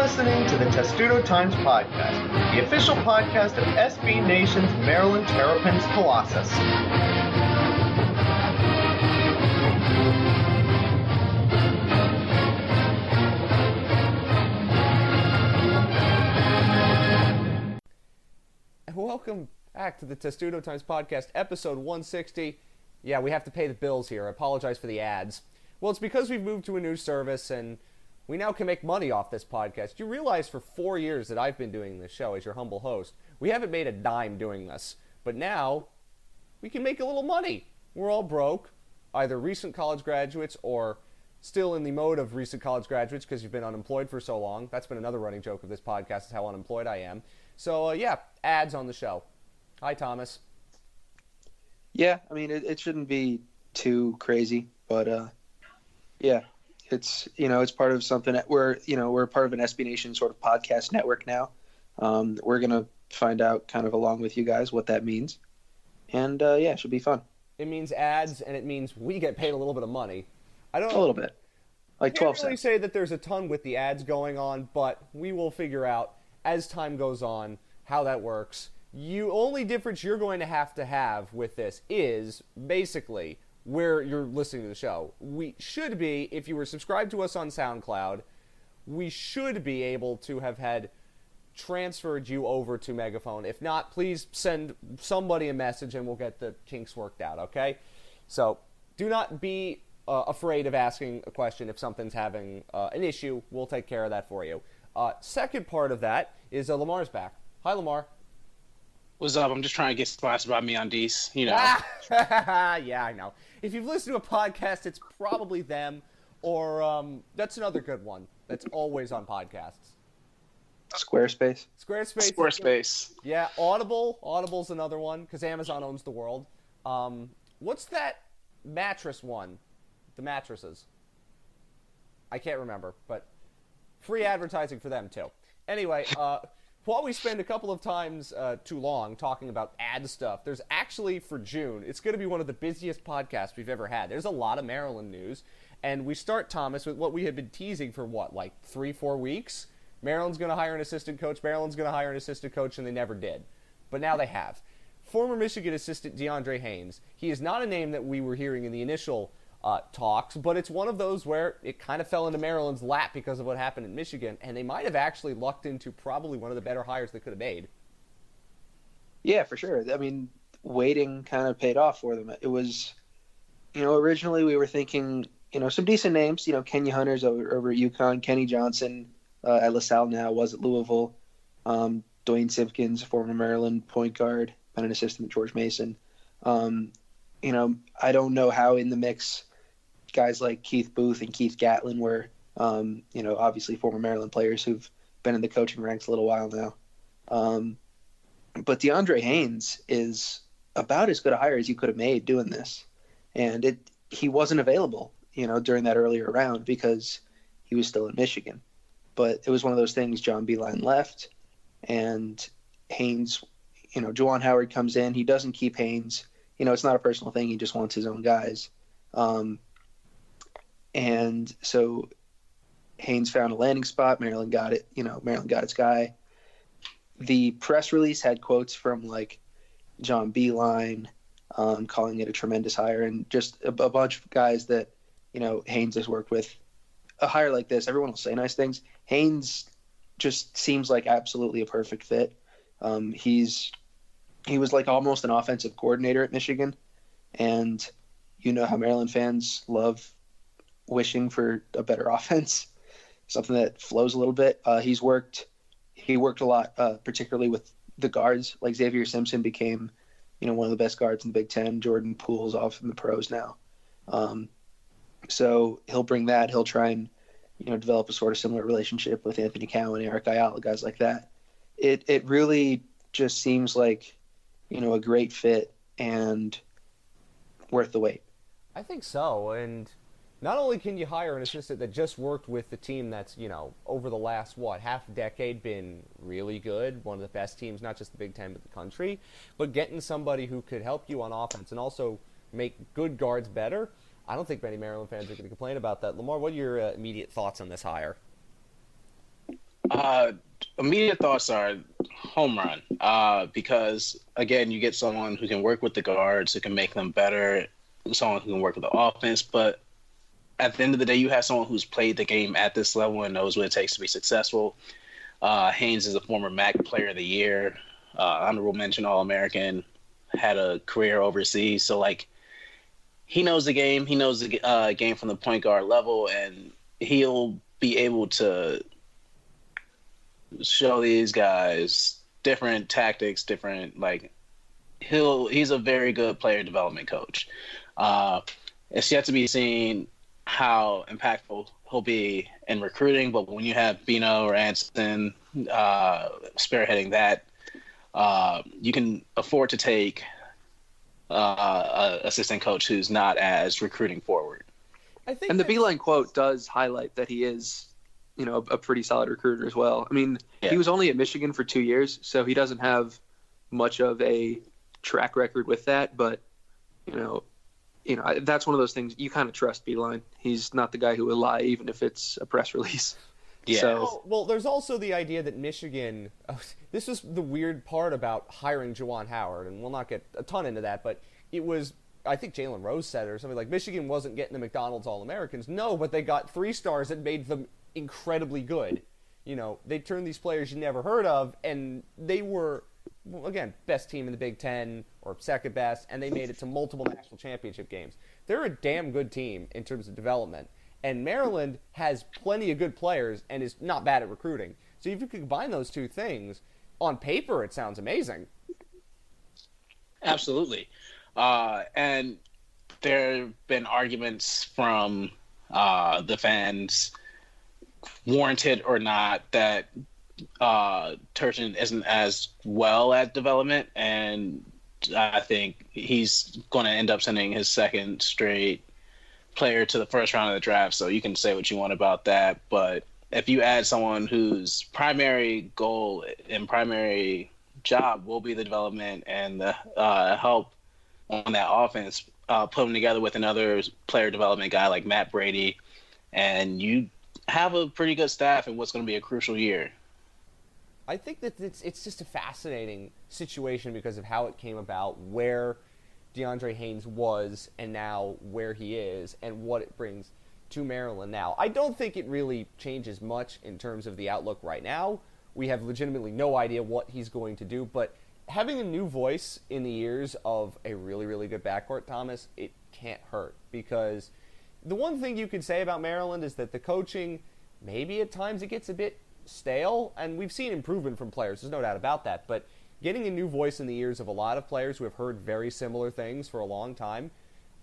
listening to the Testudo Times Podcast, the official podcast of SB Nation's Maryland Terrapins Colossus. Welcome back to the Testudo Times Podcast, episode 160. Yeah, we have to pay the bills here. I apologize for the ads. Well, it's because we've moved to a new service and we now can make money off this podcast. You realize for four years that I've been doing this show as your humble host, we haven't made a dime doing this. But now we can make a little money. We're all broke, either recent college graduates or still in the mode of recent college graduates because you've been unemployed for so long. That's been another running joke of this podcast is how unemployed I am. So uh, yeah, ads on the show. Hi, Thomas. Yeah, I mean it, it shouldn't be too crazy, but uh, yeah, it's you know it's part of something that we're you know we're part of an SB Nation sort of podcast network now. Um, we're gonna find out kind of along with you guys what that means, and uh, yeah, it should be fun. It means ads, and it means we get paid a little bit of money. I don't A little bit, like twelve can't really cents. say that there's a ton with the ads going on, but we will figure out as time goes on how that works. You only difference you're going to have to have with this is basically where you're listening to the show. We should be, if you were subscribed to us on SoundCloud, we should be able to have had transferred you over to Megaphone. If not, please send somebody a message and we'll get the kinks worked out, okay? So do not be uh, afraid of asking a question if something's having uh, an issue. We'll take care of that for you. Uh, second part of that is uh, Lamar's back. Hi, Lamar. What's up? I'm just trying to get spots by MeUndies. You know, Ah, yeah, I know. If you've listened to a podcast, it's probably them, or um, that's another good one that's always on podcasts. Squarespace. Squarespace. Squarespace. Yeah, Audible. Audible's another one because Amazon owns the world. Um, what's that mattress one? The mattresses. I can't remember, but free advertising for them too. Anyway, uh, while we spend a couple of times uh, too long talking about ad stuff, there's actually for June, it's going to be one of the busiest podcasts we've ever had. There's a lot of Maryland news, and we start Thomas with what we had been teasing for what, like three, four weeks. Maryland's going to hire an assistant coach. Maryland's going to hire an assistant coach, and they never did, but now they have. Former Michigan assistant DeAndre Haynes. He is not a name that we were hearing in the initial uh, talks, but it's one of those where it kind of fell into Maryland's lap because of what happened in Michigan, and they might have actually lucked into probably one of the better hires they could have made. Yeah, for sure. I mean, waiting kind of paid off for them. It was, you know, originally we were thinking, you know, some decent names. You know, Kenya Hunter's over, over at UConn, Kenny Johnson uh, at LaSalle now was at Louisville, um, Duane Simpkins, former Maryland point guard, been an assistant at George Mason. Um, you know, I don't know how in the mix guys like Keith Booth and Keith Gatlin were, um, you know, obviously former Maryland players who've been in the coaching ranks a little while now. Um, but DeAndre Haynes is about as good a hire as you could have made doing this, and it he wasn't available, you know, during that earlier round because he was still in Michigan. But it was one of those things. John Beilein left, and Haynes, you know, Juwan Howard comes in. He doesn't keep Haynes. You know, it's not a personal thing. He just wants his own guys. Um, and so Haynes found a landing spot. Maryland got it. You know, Maryland got its guy the press release had quotes from like John Beilein, um, calling it a tremendous hire, and just a, a bunch of guys that you know Haynes has worked with. A hire like this, everyone will say nice things. Haynes just seems like absolutely a perfect fit. Um, he's he was like almost an offensive coordinator at Michigan, and you know how Maryland fans love wishing for a better offense, something that flows a little bit. Uh, he's worked he worked a lot, uh, particularly with the guards. Like Xavier Simpson became, you know, one of the best guards in the Big Ten. Jordan Poole's off in the pros now, um, so he'll bring that. He'll try and, you know, develop a sort of similar relationship with Anthony Cowan, Eric Ayala, guys like that. It it really just seems like, you know, a great fit and worth the wait. I think so, and not only can you hire an assistant that just worked with the team that's you know over the last what half decade been really good, one of the best teams, not just the Big Ten but the country, but getting somebody who could help you on offense and also make good guards better. I don't think many Maryland fans are going to complain about that. Lamar, what are your uh, immediate thoughts on this hire? Uh, immediate thoughts are home run. Uh, because again, you get someone who can work with the guards, who can make them better, someone who can work with the offense. But at the end of the day, you have someone who's played the game at this level and knows what it takes to be successful. Uh, Haynes is a former MAC Player of the Year, uh, honorable mention All American, had a career overseas. So like, he knows the game. He knows the uh, game from the point guard level, and he'll be able to show these guys different tactics, different like he'll he's a very good player development coach. Uh, it's yet to be seen how impactful he'll be in recruiting, but when you have Bino Ranson uh, spearheading that, uh, you can afford to take uh, a assistant coach who's not as recruiting forward. I think And the Beilein quote does highlight that he is, you know, a pretty solid recruiter as well. I mean, Yeah. he was only at Michigan for two years, so he doesn't have much of a track record with that. But you know, you know, that's one of those things you kind of trust Beilein. He's not the guy who will lie, even if it's a press release. Yeah. So Well, well, there's also the idea that Michigan. Oh, this was the weird part about hiring Juwan Howard, and we'll not get a ton into that, but it was. I think Jalen Rose said it or something like Michigan wasn't getting the McDonald's All Americans. No, but they got three stars that made them incredibly good. You know, they turned these players you never heard of, and they were, well, again, best team in the Big Ten or second best, and they made it to multiple national championship games. They're a damn good team in terms of development. And Maryland has plenty of good players and is not bad at recruiting. So if you could combine those two things, on paper it sounds amazing. Absolutely. Uh, and there have been arguments from uh, the fans, warranted or not, that uh, Turgeon isn't as well at development. And I think he's going to end up sending his second straight player to the first round of the draft. So you can say what you want about that. But if you add someone whose primary goal and primary job will be the development and the uh, help on that offense, uh, put them together with another player development guy like Matt Brady, and you have a pretty good staff in what's going to be a crucial year. I think that it's it's just a fascinating situation because of how it came about, where DeAndre Haynes was, and now where he is, and what it brings to Maryland now. I don't think it really changes much in terms of the outlook right now. We have legitimately no idea what he's going to do, but having a new voice in the ears of a really, really good backcourt, Thomas, it can't hurt because the one thing you could say about Maryland is that the coaching, maybe at times it gets a bit stale, and we've seen improvement from players. There's no doubt about that. But getting a new voice in the ears of a lot of players who have heard very similar things for a long time,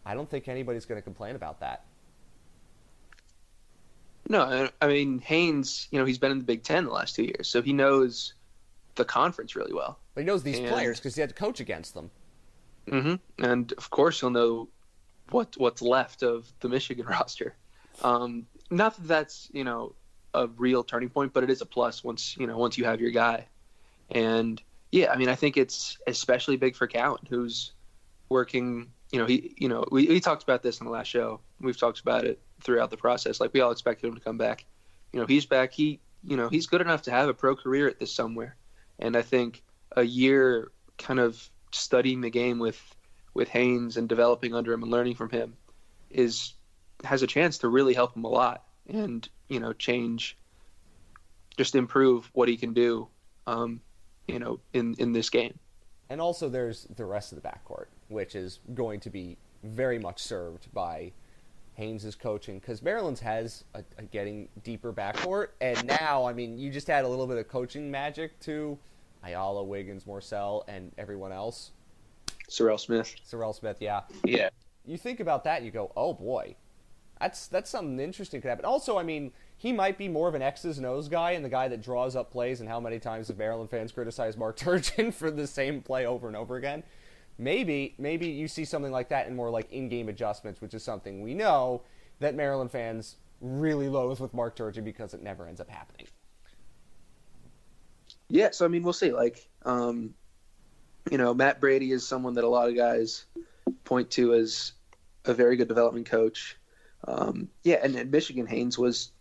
I don't think anybody's going to complain about that. No, I- mean Haynes. You know, he's been in the Big Ten the last two years, so he knows the conference really well. But he knows these And- players because he had to coach against them. Mm-hmm. And of course, he'll know what what's left of the Michigan roster. Um, not that that's you know a real turning point, but it is a plus once you know once you have your guy. And yeah, I mean, I think it's especially big for Cowan, who's working. You know, he you know we, we talked about this in the last show. We've talked about it throughout the process. Like we all expected him to come back. You know, he's back. He you know he's good enough to have a pro career at this somewhere. And I think a year kind of studying the game with with Haynes and developing under him and learning from him is has a chance to really help him a lot and you know change just improve what he can do um, you know in in this game And also, there's the rest of the backcourt, which is going to be very much served by Haynes' coaching because Maryland's has a, a getting deeper backcourt, and now, I mean, you just add a little bit of coaching magic to Ayala, Wiggins, Morsell, and everyone else. Serrel Smith Serrel Smith, yeah. Yeah. You think about that, you go, "Oh boy, that's that's something interesting could happen." Also, I mean, he might be more of an X's and O's guy and the guy that draws up plays. And how many times have Maryland fans criticized Mark Turgeon for the same play over and over again? Maybe, maybe you see something like that and more like in-game adjustments, which is something we know that Maryland fans really loathe with Mark Turgeon because it never ends up happening. yeah so I mean we'll see like um, you know Matt Brady is someone that a lot of guys point to as a very good development coach um, yeah and Michigan Haynes was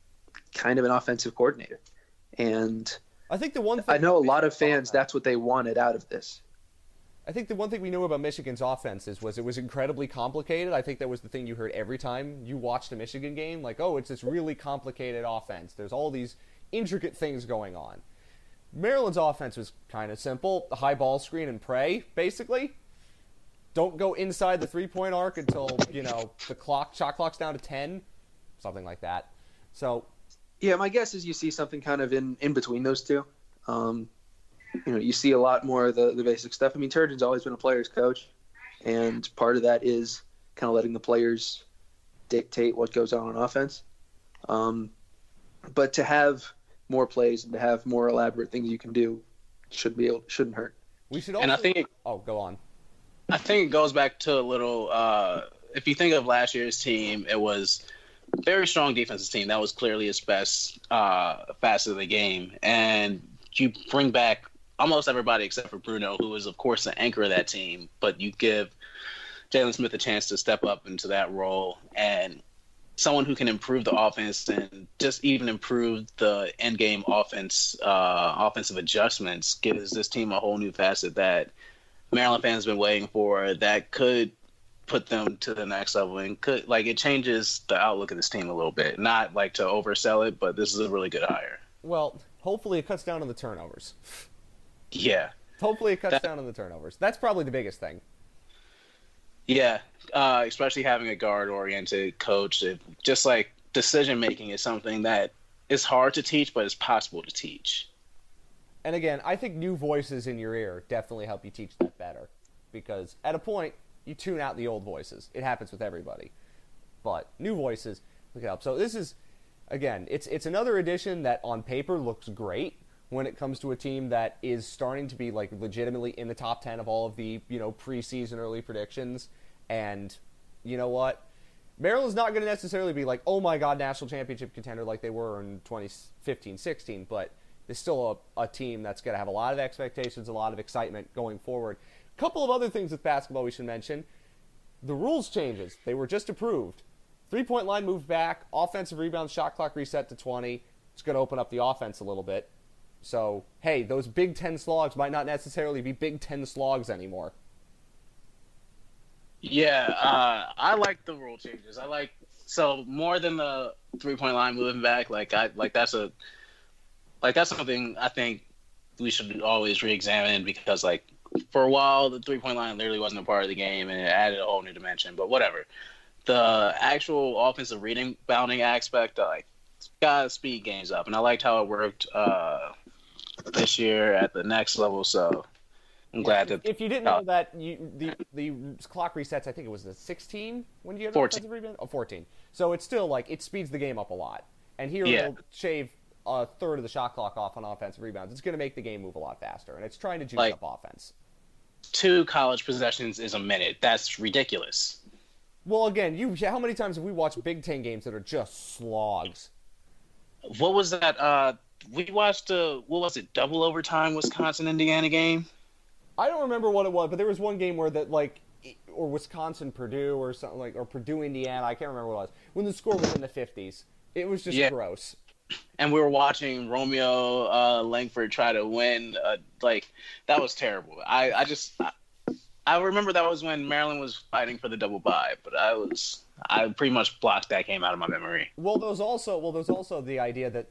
kind of an offensive coordinator And I think the one thing I know a lot of fans that's what they wanted out of this. I think the one thing we knew about Michigan's offenses was it was incredibly complicated. I think that was the thing you heard every time you watched a Michigan game. Like, oh, it's this really complicated offense. There's all these intricate things going on. Maryland's offense was kind of simple the high ball screen and pray, basically. Don't go inside the three point arc until, you know, the clock, shot clock's down to 10, something like that. So. Yeah, my guess is you see something kind of in, in between those two. Um, you know, you see a lot more of the, the basic stuff. I mean, Turgeon's always been a player's coach, and part of that is kind of letting the players dictate what goes on on offense. Um, but to have more plays and to have more elaborate things you can do should be able, shouldn't hurt. We should also, and I think it, oh, go on. I think it goes back to a little. Uh, if you think of last year's team, it was very strong defensive team. That was clearly its best uh, facet of the game, and you bring back almost everybody except for Bruno, who is of course the anchor of that team. But you give Jalen Smith a chance to step up into that role and someone who can improve the offense and just even improve the end game offense, uh, offensive adjustments gives this team a whole new facet that Maryland fans have been waiting for. That could put them to the next level and could like it changes the outlook of this team a little bit. Not like to oversell it, but this is a really good hire. Well, hopefully it cuts down on the turnovers. Yeah. Hopefully it cuts that, down on the turnovers. That's probably the biggest thing. Yeah, uh, especially having a guard-oriented coach, it, just like decision making is something that is hard to teach, but it's possible to teach. And again, I think new voices in your ear definitely help you teach that better, because at a point you tune out the old voices. It happens with everybody, but new voices look up. So this is, again, it's it's another addition that on paper looks great when it comes to a team that is starting to be like legitimately in the top 10 of all of the, you know, preseason early predictions. And you know what? Maryland's not going to necessarily be like, oh my God, national championship contender like they were in 2015 16, but there's still a, a team that's going to have a lot of expectations, a lot of excitement going forward. Couple of other things with basketball we should mention. The rules changes, they were just approved. Three point line moved back, offensive rebound shot clock reset to 20. It's going to open up the offense a little bit. So, hey, those Big Ten slogs might not necessarily be Big Ten slogs anymore. Yeah, uh, I like the rule changes. I like so more than the three point line moving back. Like I like that's a like that's something I think we should always re-examine because like for a while the three point line literally wasn't a part of the game and it added a whole new dimension. But whatever, the actual offensive reading bounding aspect, like got speed games up, and I liked how it worked. Uh, this year at the next level. So I'm glad that. If you didn't know that, you, the the clock resets. I think it was the 16 when you get 14. Rebound? Oh, 14. So it's still like it speeds the game up a lot. And here yeah. it'll shave a third of the shot clock off on offensive rebounds. It's going to make the game move a lot faster, and it's trying to juice like, up offense. Two college possessions is a minute. That's ridiculous. Well, again, you how many times have we watched Big Ten games that are just slogs? What was that? Uh, we watched a what was it double overtime Wisconsin Indiana game. I don't remember what it was, but there was one game where that like or Wisconsin Purdue or something like or Purdue Indiana. I can't remember what it was when the score was in the fifties. It was just yeah. gross. And we were watching Romeo uh, Langford try to win. Uh, like that was terrible. I I just I, I remember that was when Maryland was fighting for the double bye, but I was I pretty much blocked that game out of my memory. Well, there's also well, there's also the idea that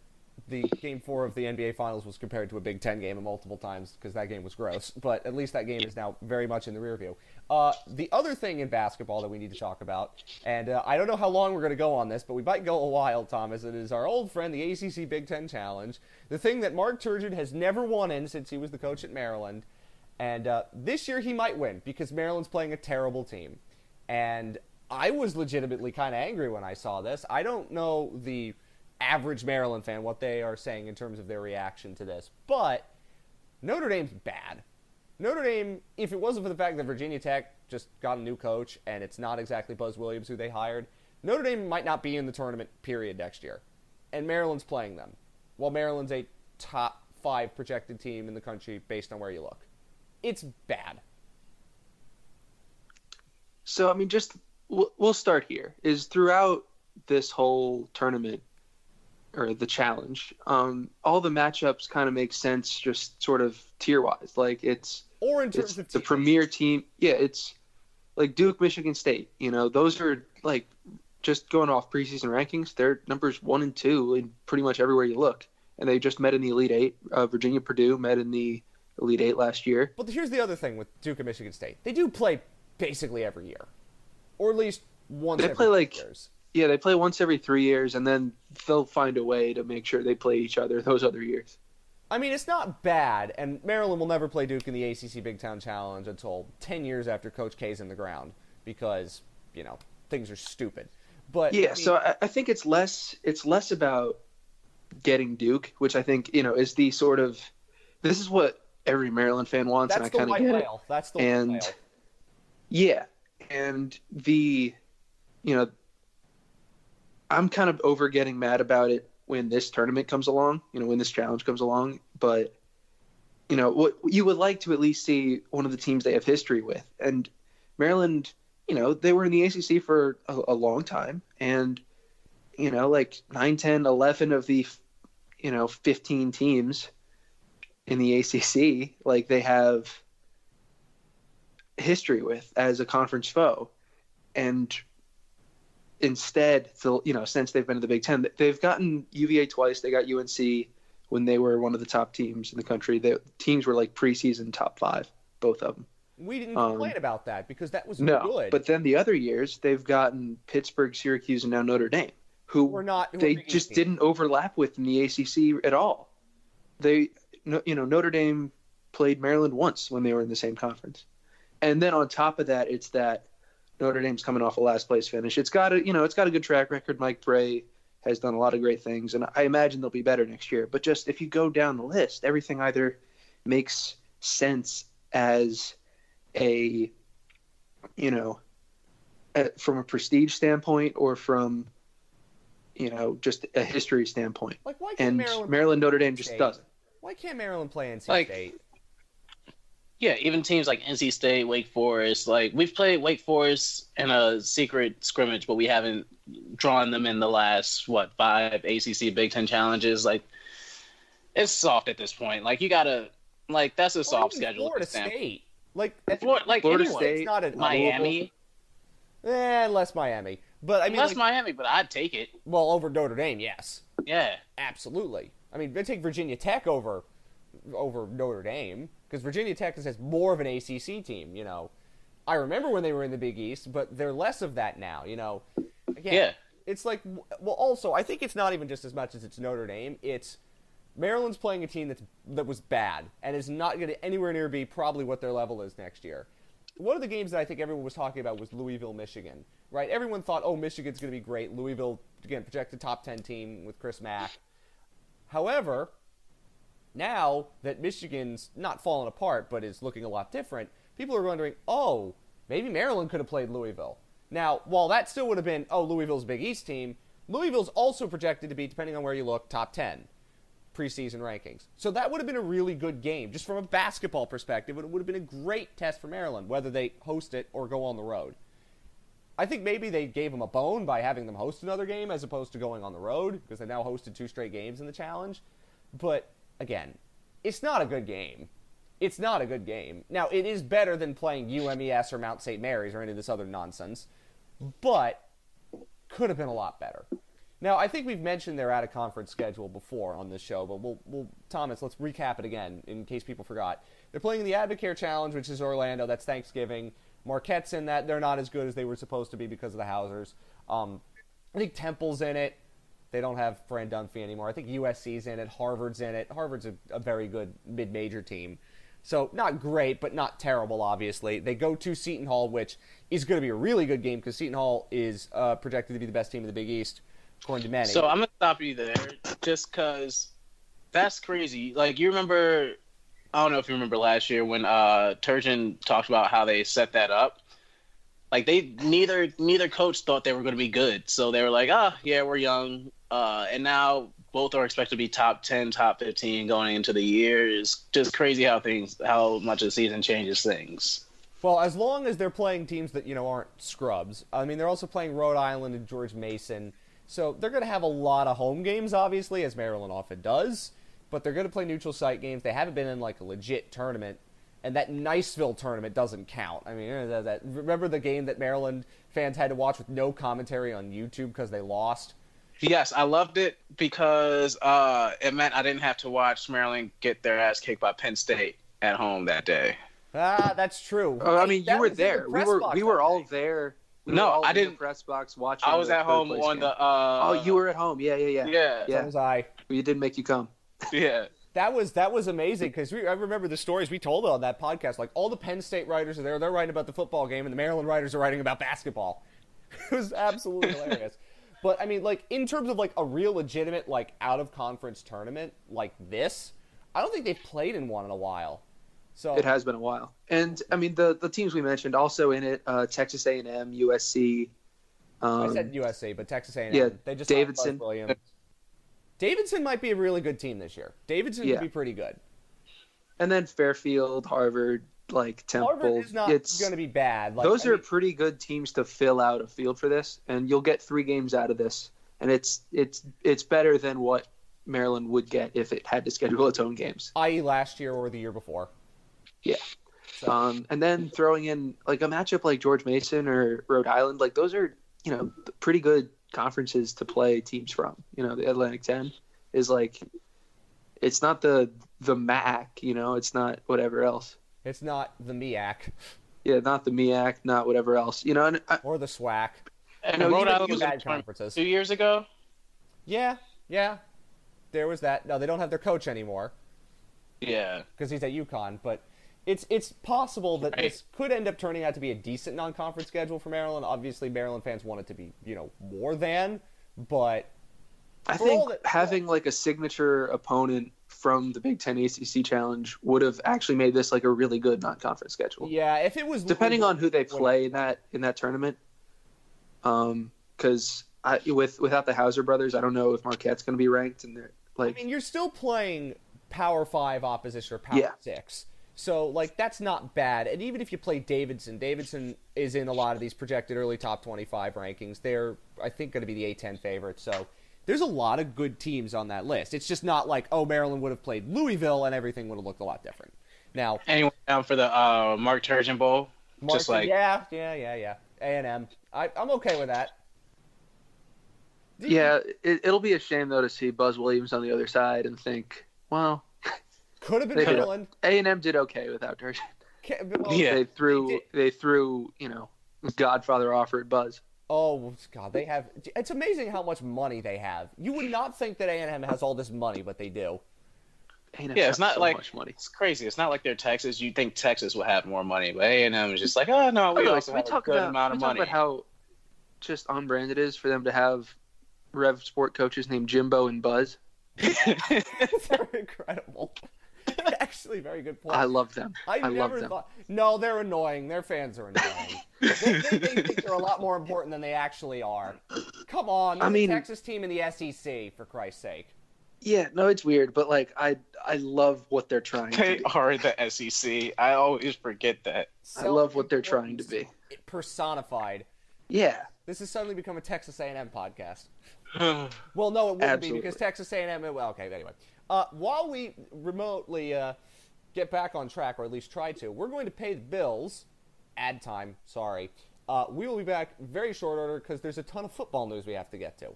the game four of the NBA Finals was compared to a Big Ten game multiple times because that game was gross. But at least that game is now very much in the rear view. Uh, the other thing in basketball that we need to talk about, and uh, I don't know how long we're going to go on this, but we might go a while, Thomas. It is our old friend, the ACC Big Ten Challenge, the thing that Mark Turgeon has never won in since he was the coach at Maryland. And uh, this year he might win because Maryland's playing a terrible team. And I was legitimately kind of angry when I saw this. I don't know the average Maryland fan what they are saying in terms of their reaction to this. But Notre Dame's bad. Notre Dame, if it wasn't for the fact that Virginia Tech just got a new coach and it's not exactly Buzz Williams who they hired, Notre Dame might not be in the tournament period next year. And Maryland's playing them. While Maryland's a top five projected team in the country based on where you look. It's bad. So, I mean, just we'll start here. Is throughout this whole tournament, or the challenge. Um, all the matchups kind of make sense, just sort of tier wise. Like it's or in terms it's of the teams. premier team. Yeah, it's like Duke, Michigan State. You know, those are like just going off preseason rankings. They're numbers one and two in pretty much everywhere you look, and they just met in the Elite Eight. Uh, Virginia, Purdue met in the Elite Eight last year. But here's the other thing with Duke and Michigan State. They do play basically every year, or at least once. They play like- years. Yeah, they play once every three years, and then they'll find a way to make sure they play each other those other years. I mean, it's not bad, and Maryland will never play Duke in the ACC Big Ten Challenge until 10 years after Coach K's in the ground because, you know, things are stupid. But I Yeah, mean, so I, I think it's less it's less about getting Duke, which I think you know is the sort of this is what every Maryland fan wants, and I kind of get it. whale. That's the And-. Yeah, and the you know I'm kind of over getting mad about it when this tournament comes along, you know, when this challenge comes along, but you know, what you would like to at least see one of the teams they have history with. And Maryland, you know, they were in the ACC for a, a long time and you know, like 9, 10, 11 of the you know, 15 teams in the ACC, like they have history with as a conference foe. And instead, so, you know, since they've been in the Big Ten, they've gotten UVA twice. They got UNC when they were one of the top teams in the country. The teams were like preseason top five, both of them. We didn't um, complain about that because that was No, good. but then the other years they've gotten Pittsburgh, Syracuse, and now Notre Dame, who we're not. who they just teams. didn't overlap with in the ACC at all. They, you know, Notre Dame played Maryland once when they were in the same conference, and then on top of that, it's that Notre Dame's coming off a last place finish. It's got a, you know, it's got a good track record. Mike Brey has done a lot of great things, and I imagine they'll be better next year. But just if you go down the list, everything either makes sense as a, you know, uh, from a prestige standpoint or from, you know, just a history standpoint. Like, why can't And Maryland? Maryland, Notre Dame just State? doesn't. Why can't Maryland play NC Like- State? Yeah, even teams like NC State, Wake Forest, like we've played Wake Forest in a secret scrimmage, but we haven't drawn them in the last what five ACC Big Ten challenges. Like it's soft at this point. Like you gotta like that's a soft schedule. Florida at. State. Like, at Flor- like Florida anyone. State, it's not a Miami, Eh, less Miami. But I mean, less like, Miami, but I'd take it. well, over Notre Dame, yes, Yeah, absolutely. I mean, they take Virginia Tech over over Notre Dame because Virginia Tech has more of an ACC team. You know, I remember when they were in the Big East, but they're less of that now. You know, Again, yeah. it's like well also i think it's not even just as much as it's notre dame it's maryland's playing a team that's that was bad and is not going to anywhere near be probably what their level is next year one of the games that i think everyone was talking about was louisville michigan right everyone thought oh michigan's going to be great louisville again projected top 10 team with chris mack however now that michigan's not fallen apart but is looking a lot different people are wondering oh maybe maryland could have played louisville now, while that still would have been, oh, Louisville's Big East team, Louisville's also projected to be, depending on where you look, top 10 preseason rankings. So that would have been a really good game. Just from a basketball perspective, it would have been a great test for Maryland, whether they host it or go on the road. I think maybe they gave them a bone by having them host another game as opposed to going on the road because they now hosted two straight games in the challenge. But again, it's not a good game. It's not a good game. Now, it is better than playing UMES or Mount St. Mary's or any of this other nonsense, but could have been a lot better. Now, I think we've mentioned their out of conference schedule before on this show, but we'll, we'll Thomas, let's recap it again in case people forgot. They're playing the Advocare Challenge, which is Orlando. That's Thanksgiving. Marquette's in that. They're not as good as they were supposed to be because of the Hausers. Um, I think Temple's in it. They don't have Fran Dunphy anymore. I think USC's in it. Harvard's in it. Harvard's a, a very good mid-major team. So not great, but not terrible. Obviously, they go to Seton Hall, which is going to be a really good game because Seton Hall is uh, projected to be the best team in the Big East, according to many. So I'm gonna stop you there, just because that's crazy. Like you remember, I don't know if you remember last year when uh Turgeon talked about how they set that up. Like they neither neither coach thought they were going to be good, so they were like, ah, yeah, we're young, uh, and now both are expected to be top ten, top fifteen going into the year. It's just crazy how things, how much a season changes things. Well, as long as they're playing teams that you know aren't scrubs. I mean, they're also playing Rhode Island and George Mason. So they're going to have a lot of home games, obviously, as Maryland often does. But they're going to play neutral site games. They haven't been in like a legit tournament, and that Niceville tournament doesn't count. I mean, that, that, remember the game that Maryland fans had to watch with no commentary on YouTube because they lost. Yes, I loved it because uh, it meant I didn't have to watch Maryland get their ass kicked by Penn State at home that day. Ah, that's true. Oh, I mean, That you were was in the there. We were we were all day. there. We No, I didn't- press box watching. I was at home on game. the. Uh, oh, you were at home. Yeah, yeah, yeah. Yeah, Yeah. So was I. We didn't make you come. yeah. That was that was amazing because I remember the stories we told on that podcast. Like all the Penn State writers are there; they're writing about the football game, and the Maryland writers are writing about basketball. it was absolutely hilarious. But I mean, like in terms of like a real legitimate like out of conference tournament like this, I don't think they've played in one in a while. So It has been a while. And I mean, the the teams we mentioned also in it: uh, Texas A and M, USC. Um, I said USC, but Texas A&M. yeah, they just Davidson. Williams. Davidson might be a really good team this year. Davidson Yeah. could be pretty good. and then Fairfield, Harvard, like Temple. Harvard is not it's going to be bad. Like, those I are mean, pretty good teams to fill out a field for this, and you'll get three games out of this, and it's it's it's better than what Maryland would get if it had to schedule its own games. i.e. last year or the year before. Yeah. So- Um, and then throwing in like a matchup like George Mason or Rhode Island, like those are you know pretty good conferences to play teams from. You know, the Atlantic Ten is like it's not the the MAC, you know, it's not whatever else. It's not the MEAC Yeah, not the MEAC, not whatever else. You know, and I, or the SWAC. And No, Rhode Island you was in bad conferences. two years ago. Yeah, yeah. There was that. No, they don't have their coach anymore Yeah. because he's at UConn. But it's it's possible that Right. this could end up turning out to be a decent non-conference schedule for Maryland. Obviously, Maryland fans want it to be you know more than, but I think that- having like a signature opponent from the Big Ten ACC Challenge would have actually made this like a really good non-conference schedule. yeah, if it was depending on who they play in that in that tournament. Um, because I with without the Hauser brothers, I don't know if Marquette's going to be ranked, in they're I mean, you're still playing Power Five opposition or Power Yeah. Six. So, like, that's not bad. And even if you play Davidson, Davidson is in a lot of these projected early top 25 rankings. They're, I think, going to be the A10 favorites. So, there's a lot of good teams on that list. It's just not like, oh, Maryland would have played Louisville and everything would have looked a lot different. Now, Anyone down for the uh, Mark Turgeon Bowl? Just Mark- like yeah, yeah, yeah, yeah. A&M. I, I'm okay with that. yeah, it, it'll be a shame though to see Buzz Williams on the other side and think, well, Could have been They did. Maryland. A and M did okay without Turgeon. Ca- well, Yeah. They threw They they, threw you know Godfather offer at Buzz. Oh God, they have. It's amazing how much money they have. You would not think that A and M has all this money, but they do. A&M Yeah, it's not so like much money. it's crazy. It's not like they're Texas. You'd think Texas would have more money, but A and M is just like, oh no, we oh, By also we have talk a good about amount of we money. talk about how just on brand it is for them to have Rev Sport coaches named Jimbo and Buzz. They're incredible. Actually, very good point. I love them. I, I, never love them. thought. No, they're annoying. Their fans are annoying. they, they, they think they're a lot more important than they actually are. Come on, I mean- the Texas team in the SEC for Christ's sake. Yeah, no, it's weird, but like I I love what they're trying to they be. are the SEC. I always forget that. I love what they're trying to be. Personified. Yeah. This has suddenly become a Texas A&M podcast. Well, no, it wouldn't Absolutely. be because Texas A&M. Well, okay, anyway. Uh, while we remotely uh, get back on track, or at least try to, we're going to pay the bills. Ad time. Sorry. Uh, we will be back very short order because there's a ton of football news we have to get to.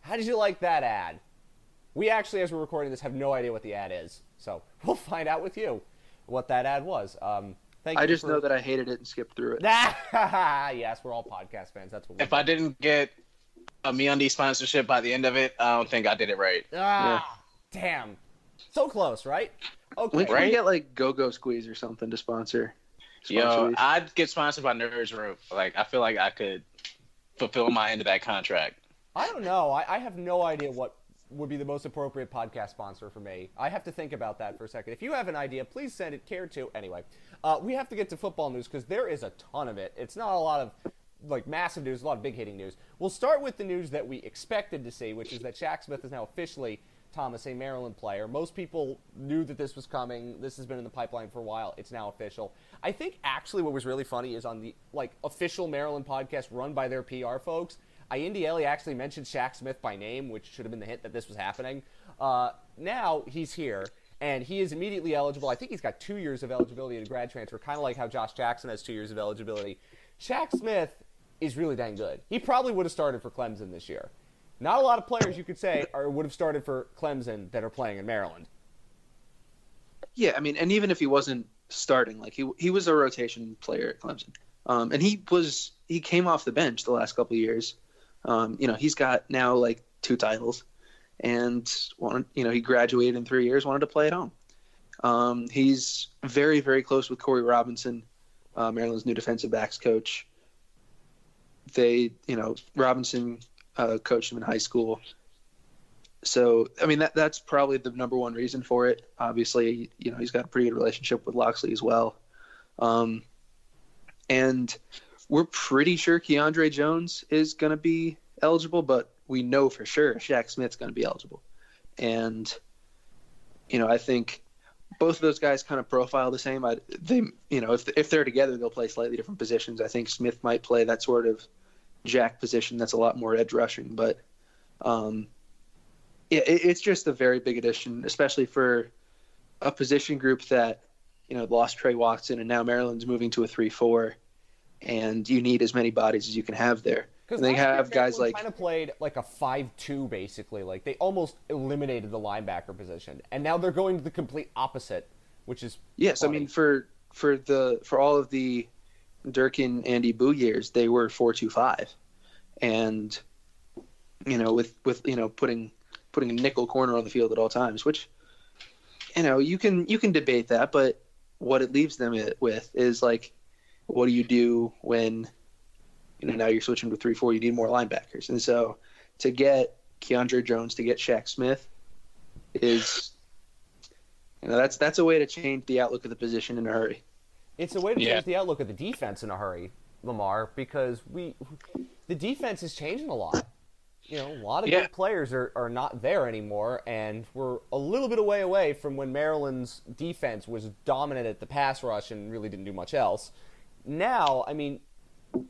How did you like that ad? We actually, as we're recording this, have no idea what the ad is, so we'll find out with you what that ad was. Um, thank I you just for- know that I hated it and skipped through it. yes, we're all podcast fans. That's what. we If I didn't get a MeUndies sponsorship by the end of it, I don't think I did it right. Ah, damn. So close, right? Okay. We can Right? get like Go Go Squeeze or something to sponsor. sponsor Yo, these. I'd get sponsored by Nerds Room. Like, I feel like I could fulfill my end of that contract. I don't know. I, I have no idea what would be the most appropriate podcast sponsor for me. I have to think about that for a second. If you have an idea, please send it. Care to anyway. Uh, we have to get to football news because there is a ton of it. It's not a lot of like massive news, a lot of big hitting news. We'll start with the news that we expected to see, which is that Shaq Smith is now officially Thomas, a Maryland player. Most people knew that this was coming. This has been in the pipeline for a while. It's now official. I think actually what was really funny is on the like official Maryland podcast run by their PR folks. Indi Ele actually mentioned Shaq Smith by name, which should have been the hint that this was happening. Uh, now he's here, and he is immediately eligible. I think he's got two years of eligibility to grad transfer, kind of like how Josh Jackson has two years of eligibility. Shaq Smith is really dang good. He probably would have started for Clemson this year. Not a lot of players you could say are, would have started for Clemson that are playing in Maryland. Yeah, I mean, and even if he wasn't starting, like he he was a rotation player at Clemson, um, and he was he came off the bench the last couple of years. Um, you know, he's got now like two titles, and wanted, you know he graduated in three years, wanted to play at home. Um, he's very very close with Corey Robinson, uh, Maryland's new defensive backs coach. They, you know, Robinson uh, coached him in high school. So, I mean, that that's probably the number one reason for it. Obviously, you know, he's got a pretty good relationship with Locksley as well. Um, and we're pretty sure Keandre Jones is going to be eligible, but we know for sure Shaq Smith's going to be eligible. And, you know, I think both of those guys kind of profile the same. I, they, you know, if if they're together, they'll play slightly different positions. I think Smith might play that sort of jack position that's a lot more edge rushing, but um, it, it's just a very big addition, especially for a position group that you know lost Trey Watson and now Maryland's moving to a three-four, and you need as many bodies as you can have there. Because they have guys like kind of played like a five-two basically. Like they almost eliminated the linebacker position, and now they're going to the complete opposite, which is yes. funny. I mean for for the for all of the Durkin Andy Boo years, they were four-two-five, and you know with with you know putting putting a nickel corner on the field at all times, which you know you can you can debate that, but what it leaves them with is like, what do you do when you know, now you're switching to three four. You need more linebackers, and so to get Keandre Jones to get Shaq Smith is, you know, that's that's a way to change the outlook of the position in a hurry. It's a way to Yeah. change the outlook of the defense in a hurry, Lamar, because we the defense is changing a lot. You know, a lot of Yeah. good players are, are not there anymore, and we're a little bit away away from when Maryland's defense was dominant at the pass rush and really didn't do much else. Now, I mean,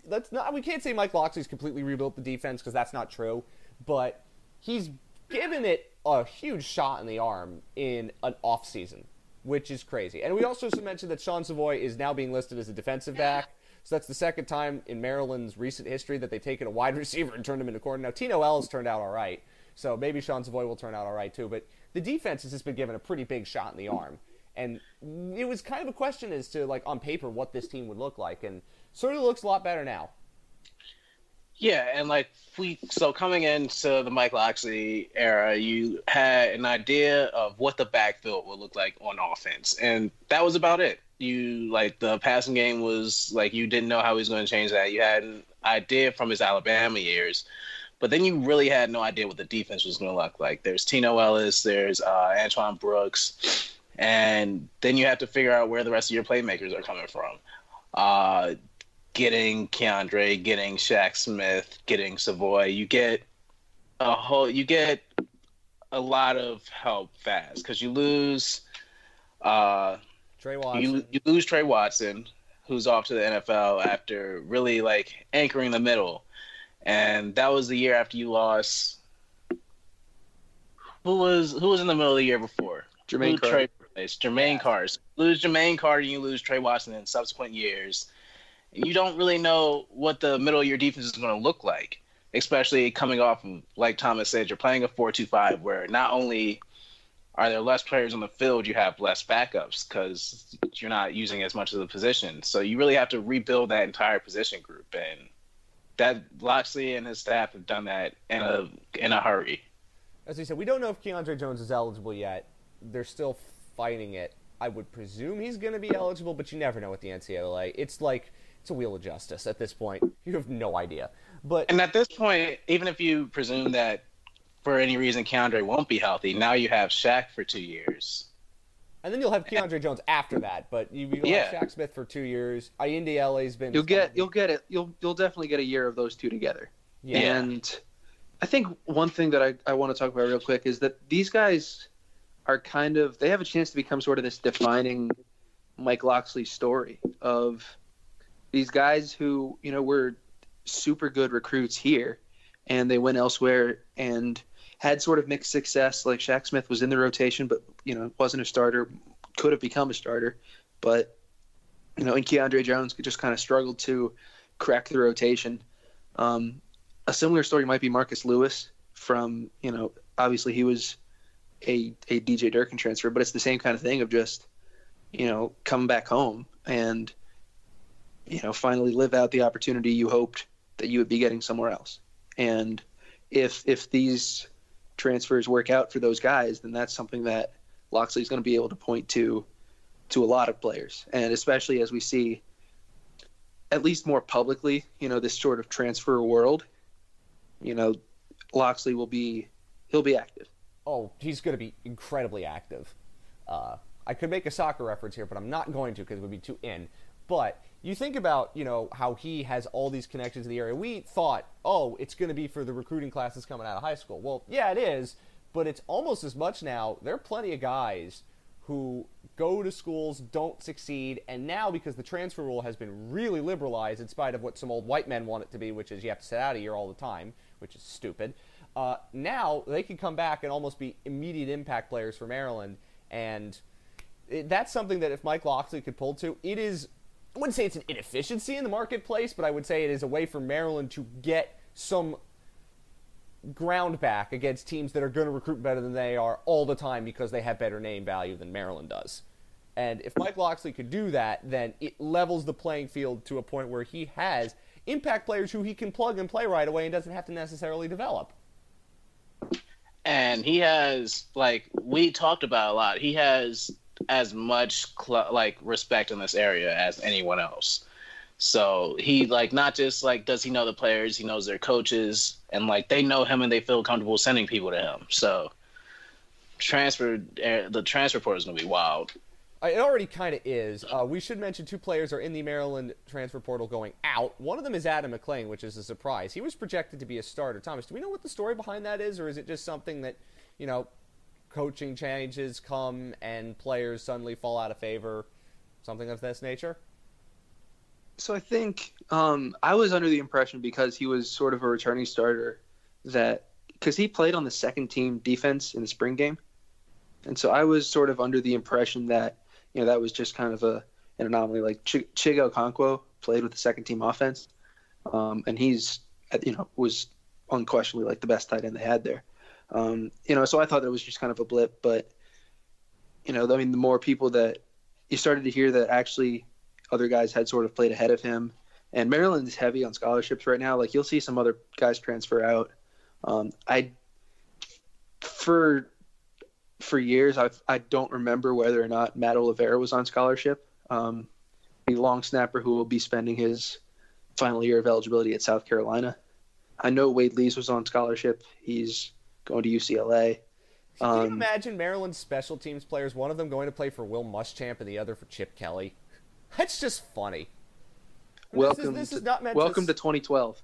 let's not we can't say Mike Locksley's completely rebuilt the defense because that's not true, but he's given it a huge shot in the arm in an off season, which is crazy. And we also mentioned that Sean Savoy is now being listed as a defensive back. So that's the second time in Maryland's recent history that they've taken a wide receiver and turned him into corner. Now Tino Ellis turned out all right, so maybe Sean Savoy will turn out all right too. But the defense has just been given a pretty big shot in the arm, and it was kind of a question as to like on paper what this team would look like, and sort of looks a lot better now. Yeah, and like we so coming into the Mike Locksley era, you had an idea of what the backfield would look like on offense, and that was about it. You like the passing game was like you didn't know how he was going to change that. You had an idea from his Alabama years, but then you really had no idea what the defense was going to look like. There's Tino Ellis, there's uh, Antoine Brooks, and then you have to figure out where the rest of your playmakers are coming from. Uh, getting Keandre, getting Shaq Smith, getting Savoy, you get a whole, you get a lot of help fast because you lose, uh, Trey Watson. you you lose Trey Watson, who's off to the NFL after really like anchoring the middle, and that was the year after you lost. Who was who was in the middle of the year before? Jermaine Who Carter. Trey replaced? Jermaine Carter. So lose Jermaine Carter, and you lose Trey Watson in subsequent years. You don't really know what the middle of your defense is going to look like, especially coming off of, like Thomas said, you're playing a 4 2 5 where not only are there less players on the field, you have less backups because you're not using as much of the position. So you really have to rebuild that entire position group. And that Locksley and his staff have done that in a in a hurry. As we said, we don't know if Keandre Jones is eligible yet. They're still fighting it. I would presume he's going to be eligible, but you never know with the NCAA. It's like it's a wheel of justice at this point. You have no idea. But And at this point, even if you presume that for any reason Keandre won't be healthy, now you have Shaq for two years. and then you'll have Keandre Jones after that. But you, you'll Yeah. have Shaq Smith for two years. Ayinde LA's been. You'll get you'll get it. You'll you'll definitely get a year of those two together. yeah. And I think one thing that I, I want to talk about real quick is that these guys are kind of they have a chance to become sort of this defining Mike Locksley story of these guys who you know were super good recruits here, and they went elsewhere and had sort of mixed success. Like Shaq Smith was in the rotation, but you know wasn't a starter, could have become a starter, but you know, and Keandre Jones just kind of struggled to crack the rotation. Um, a similar story might be Marcus Lewis from you know obviously he was a a DJ Durkin transfer, but it's the same kind of thing of just you know come back home and you know finally live out the opportunity you hoped that you would be getting somewhere else. And if if these transfers work out for those guys, then that's something that Locksley's going to be able to point to to a lot of players, and especially as we see at least more publicly, you know, this sort of transfer world, you know, Locksley will be he'll be active. Oh, he's going to be incredibly active. Uh, I could make a soccer reference here, but I'm not going to because it would be too in. But you think about, you know, how he has all these connections in the area. We thought, oh, it's going to be for the recruiting classes coming out of high school. Well, yeah, it is, but it's almost as much now. There are plenty of guys who go to schools, don't succeed, and now because the transfer rule has been really liberalized, in spite of what some old white men want it to be, which is you have to sit out a year all the time, which is stupid. Uh, now they can come back and almost be immediate impact players for Maryland, and it, that's something that if Mike Locksley could pull to, it is I wouldn't say it's an inefficiency in the marketplace, but I would say it is a way for Maryland to get some ground back against teams that are going to recruit better than they are all the time because they have better name value than Maryland does. And if Mike Locksley could do that, then it levels the playing field to a point where he has impact players who he can plug and play right away and doesn't have to necessarily develop. And he has, like, we talked about a lot, he has as much cl- like respect in this area as anyone else. So he like not just like does he know the players, he knows their coaches, and like they know him and they feel comfortable sending people to him. So transfer eh, the transfer portal is gonna be wild. Uh, it already kind of is. Uh, we should mention two players are in the Maryland transfer portal going out. One of them is Adam McLean, which is a surprise. He was projected to be a starter. Thomas, do we know what the story behind that is, or is it just something that you know coaching changes come and players suddenly fall out of favor, something of this nature? So I think um, I was under the impression because he was sort of a returning starter that because he played on the second team defense in the spring game, and so I was sort of under the impression that you know that was just kind of a an anomaly. Like Ch- Chig Okonkwo played with the second team offense, um, and he's you know was unquestionably like the best tight end they had there. Um, you know, so I thought it was just kind of a blip, but you know, I mean, the more people that you started to hear that actually other guys had sort of played ahead of him, and Maryland is heavy on scholarships right now. Like you'll see some other guys transfer out. Um, I for for years I I don't remember whether or not Matt Oliveira was on scholarship. Um, the long snapper who will be spending his final year of eligibility at South Carolina. I know Wade Lees was on scholarship. He's going to UCLA. Can you um, imagine Maryland special teams players, one of them going to play for Will Muschamp and the other for Chip Kelly? That's just funny. Welcome, this is, this is meant welcome to, to 2012.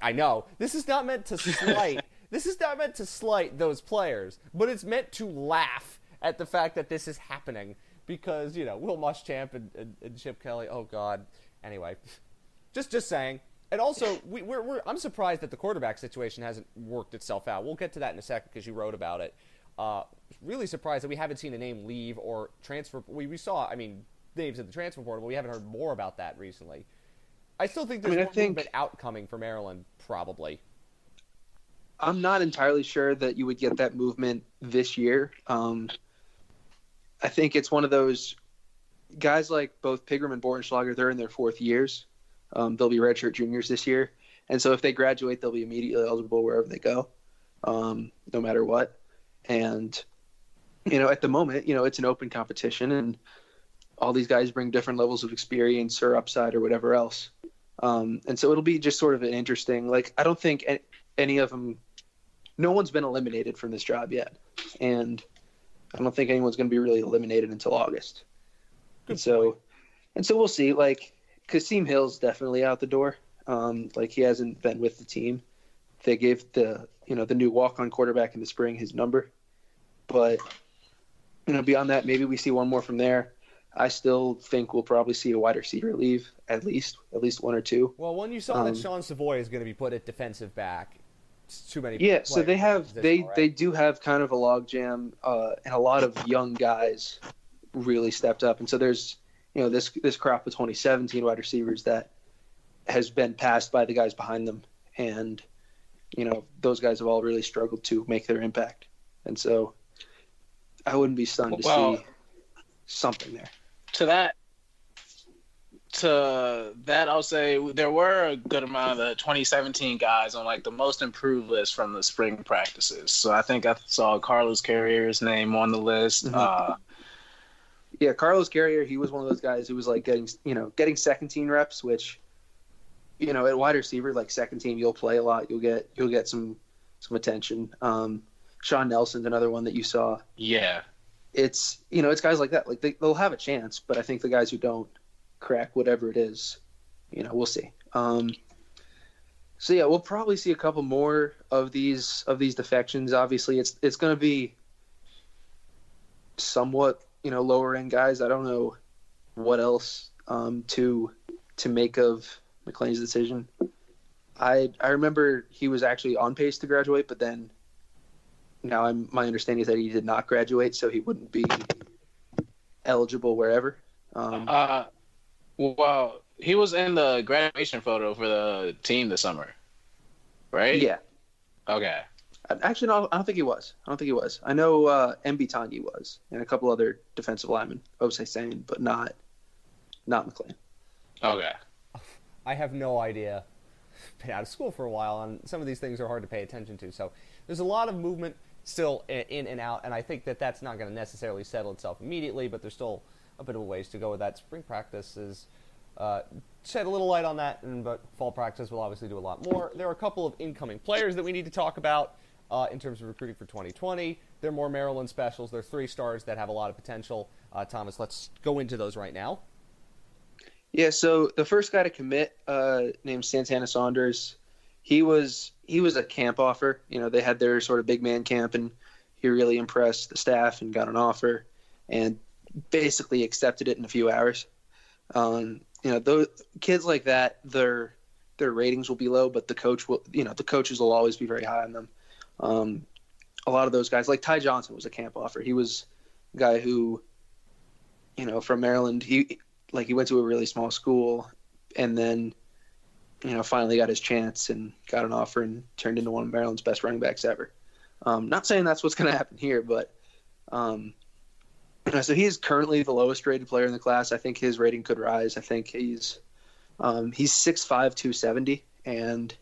I know. This is not meant to slight. this is not meant to slight those players, but it's meant to laugh at the fact that this is happening because you know Will Muschamp and, and, and Chip Kelly. Oh God. Anyway, just just saying. And also, we, we're, we're, I'm surprised that the quarterback situation hasn't worked itself out. We'll get to that in a second because you wrote about it. Uh, really surprised that we haven't seen a name leave or transfer. We, we saw, I mean, names in the transfer portal, but we haven't heard more about that recently. I still think there's I mean, more think, movement outcoming for Maryland, probably. I'm not entirely sure that you would get that movement this year. Um, I think it's one of those guys like both Pigrome and Bortenschlager, they're in their fourth years. Um, they'll be redshirt juniors this year, and so if they graduate, they'll be immediately eligible wherever they go, um, no matter what. And you know, at the moment, you know, it's an open competition, and all these guys bring different levels of experience or upside or whatever else. Um, and so it'll be just sort of an interesting. Like, I don't think any of them. No one's been eliminated from this job yet, and I don't think anyone's going to be really eliminated until August. Good and so, point. and so we'll see. Like, Kasim Hill's definitely out the door. Um, like he hasn't been with the team, they gave the you know the new walk-on quarterback in the spring his number, but you know beyond that, maybe we see one more from there. I still think we'll probably see a wide receiver leave at least at least one or two. Well, when you saw Um, that Sean Savoy is going to be put at defensive back, it's too many. Yeah, so they have they already. they do have kind of a logjam, uh, and a lot of young guys really stepped up. And so there's you know this this crop of 2017 wide receivers that has been passed by the guys behind them, and you know those guys have all really struggled to make their impact. And so I wouldn't be stunned to Well- see something there. to that to that I'll say there were a good amount of the 2017 guys on like the most improved list from the spring practices. So I think I saw Carlos Carriere's name on the list. Mhm. Uh, Yeah, Carlos Carriere, he was one of those guys who was like getting, you know, getting second team reps, which, you know, at wide receiver, like second team, you'll play a lot. You'll get, you'll get some, some attention. Um, Sean Nelson's another one that you saw. yeah, It's, you know, it's guys like that. Like they, they'll have a chance, but I think the guys who don't crack whatever it is, you know, we'll see. Um, so yeah, we'll probably see a couple more of these of these defections. Obviously, it's it's going to be somewhat you know lower end guys. I don't know what else um, to to make of McLean's decision. I I remember he was actually on pace to graduate, but then now I'm my understanding is that he did not graduate, so he wouldn't be eligible wherever. Um, uh, well, he was in the graduation photo for the team this summer, right? yeah, Okay. Actually, no, I don't think he was. I don't think he was. I know uh, Mbi Tanyi was, and a couple other defensive linemen. Osei Sane, but not not McLean. Okay. I have no idea. Been out of school for a while, and some of these things are hard to pay attention to. So there's a lot of movement still in and out, and I think that that's not going to necessarily settle itself immediately. But there's still a bit of a ways to go with that. Spring practice is uh, shed a little light on that, and but fall practice will obviously do a lot more. There are a couple of incoming players that we need to talk about uh, in terms of recruiting for 2020. They're more Maryland specials. They're three stars that have a lot of potential. Uh, Thomas, let's go into those right now. Yeah, so the first guy to commit, uh, named Santana Saunders, he was he was a camp offer. You know, they had their sort of big man camp, and he really impressed the staff and got an offer, and basically accepted it in a few hours. Um, you know, those kids like that, their their ratings will be low, but the coach will, you know, the coaches will always be very high on them. Um, a lot of those guys, like Ty Johnson, was a camp offer. He was a guy who, you know, from Maryland. He like he went to a really small school and then you know finally got his chance and got an offer and turned into one of Maryland's best running backs ever. Um, not saying that's what's going to happen here, but um, you know, so he is currently the lowest rated player in the class. I think his rating could rise. I think he's um, he's 6'5", 270, and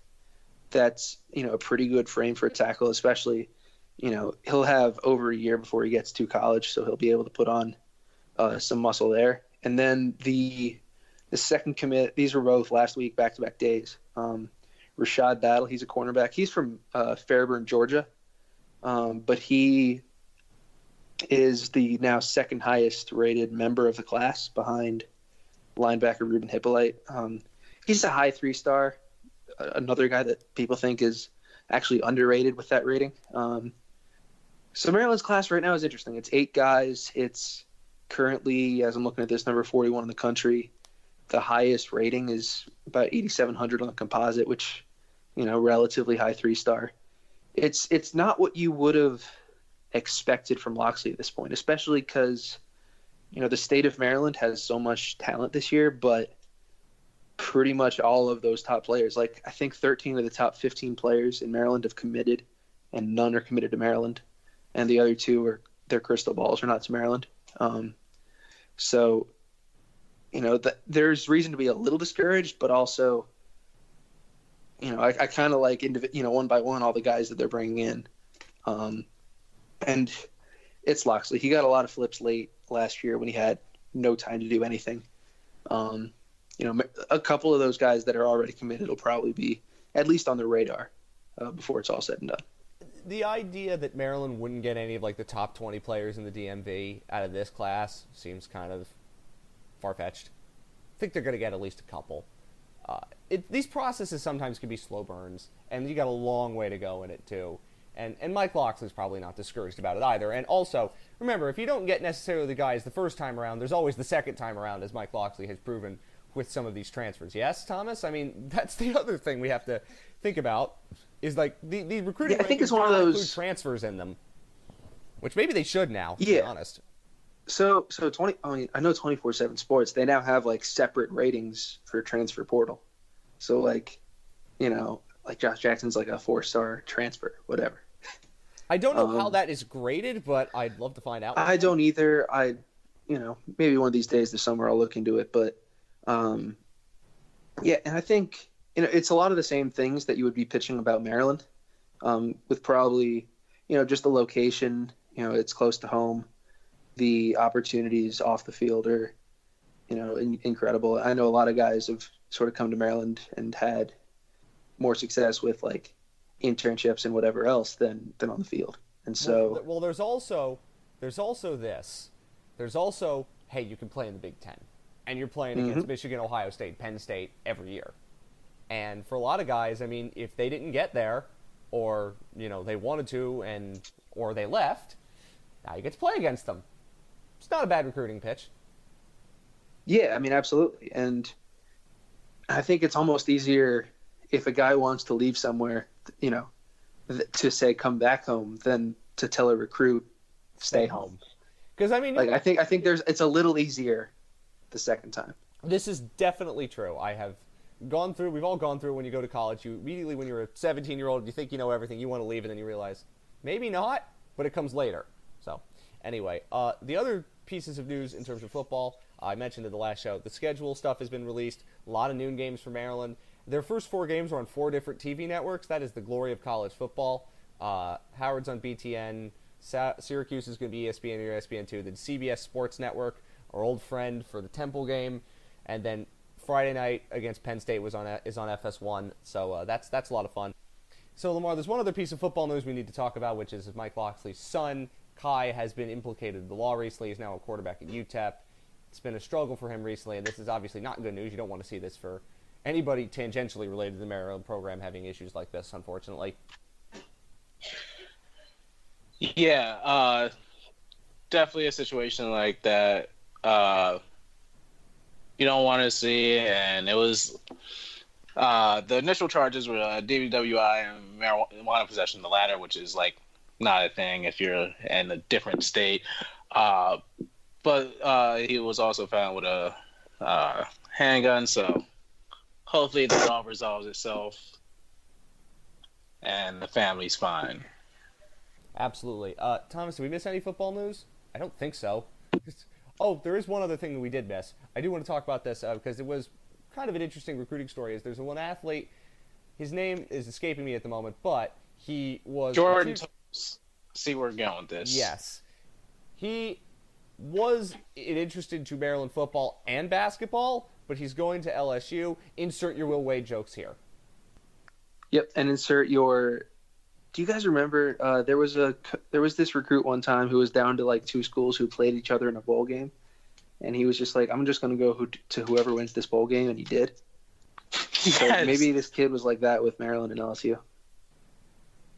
that's you know a pretty good frame for a tackle, especially you know he'll have over a year before he gets to college, so he'll be able to put on uh, some muscle there. And then the the second commit, these were both last week, back to back days. Um, Rashad Battle, he's a cornerback. He's from uh, Fairburn, Georgia, um, but he is the now second highest rated member of the class behind linebacker Ruben Hippolyte. Um, he's a high three star, another guy that people think is actually underrated with that rating. Um, so Maryland's class right now is interesting. It's eight guys. It's currently, as I'm looking at this, number 41 in the country. The highest rating is about 8,700 on the composite, which, you know, relatively high three star. It's it's not what you would have expected from Locksley at this point, especially because, you know, the state of Maryland has so much talent this year, but pretty much all of those top players, like I think 13 of the top 15 players in Maryland have committed, and none are committed to Maryland, and the other two are their crystal balls are not to Maryland. Um, so, you know, th- there's reason to be a little discouraged, but also, you know, I, I kind of like, indiv- you know, one by one, all the guys that they're bringing in. Um, and it's Locksley. He got a lot of flips late last year when he had no time to do anything. Um, you know, a couple of those guys that are already committed will probably be at least on the radar uh, before it's all said and done. the idea that Maryland wouldn't get any of like the top 20 players in the DMV out of this class seems kind of far fetched. I think they're going to get at least a couple. uh, it, these processes sometimes can be slow burns, and you got a long way to go in it too. And and Mike Locksley's probably not discouraged about it either. And also, remember, if you don't get necessarily the guys the first time around, there's always the second time around, as Mike Locksley has proven with some of these transfers. Yes, Thomas. I mean, that's the other thing we have to think about is like the the recruiting. Yeah, I think it's one of those- transfers in them, which maybe they should now. To be Yeah. honest. So so twenty. I mean, I know twenty four seven Sports. They now have like separate ratings for transfer portal. So like, you know, like Josh Jackson's like a four star transfer, whatever. I don't know how Um, that is graded, but I'd love to find out. I don't either. I, you know, maybe one of these days this summer I'll look into it. But, um, yeah, and I think you know it's a lot of the same things that you would be pitching about Maryland, um, with probably you know just the location. You know, it's close to home. The opportunities off the field are, you know, in, incredible. I know a lot of guys have sort of come to Maryland and had more success with like internships and whatever else than than on the field. And so. well, well, there's also there's also this. There's also hey, you can play in the Big Ten, and you're playing against Mm-hmm. Michigan, Ohio State, Penn State every year. And for a lot of guys, I mean, if they didn't get there, or you know they wanted to, and or they left, now you get to play against them. It's not a bad recruiting pitch. Yeah, I mean, absolutely. And I think it's almost easier if a guy wants to leave somewhere, you know, to say come back home than to tell a recruit stay home. Because I mean, Like I think I think there's it's a little easier the second time. This is definitely true. I have gone through. We've all gone through when you go to college. You immediately, when you're a 17 year old, you think you know everything. You want to leave, and then you realize maybe not, but it comes later. So, anyway, uh, the other pieces of news in terms of football, I mentioned in the last show. The schedule stuff has been released. A lot of noon games for Maryland. Their first four games are on four different TV networks. That is the glory of college football. Uh, Howard's on BTN. Sa- Syracuse is going to be ESPN or ESPN2. then CBS Sports Network, our old friend for the Temple game, and then Friday night against Penn State was on is on FS1. So uh, that's that's a lot of fun. So Lamar, there's one other piece of football news we need to talk about, which is Mike Locksley's son Kai has been implicated in the law recently. He's now a quarterback at UTEP. It's been a struggle for him recently, and this is obviously not good news. You don't want to see this for anybody tangentially related to the Maryland program having issues like this, unfortunately. Yeah, uh, definitely a situation like that. Uh, you don't want to see, and it was uh, the initial charges were uh, DWI and marijuana possession, the latter, which is like not a thing if you're in a different state. Uh, but uh, he was also found with a uh, handgun, so hopefully this all resolves itself, and the family's fine. Absolutely. Uh, Thomas, did we miss any football news? I don't think so. oh, there is one other thing that we did miss. I do want to talk about this uh, because it was kind of an interesting recruiting story. Is there's one athlete, his name is escaping me at the moment, but he was Jordan, recruited- see where we're going with this. Yes. He was interested to Maryland football and basketball, but he's going to LSU. Insert your Will Wade jokes here. Yep, and insert your. Do you guys remember uh, there was a there was this recruit one time who was down to like two schools who played each other in a bowl game, and he was just like, "I'm just going to go who, to whoever wins this bowl game," and he did. So Yes. maybe this kid was like that with Maryland and LSU.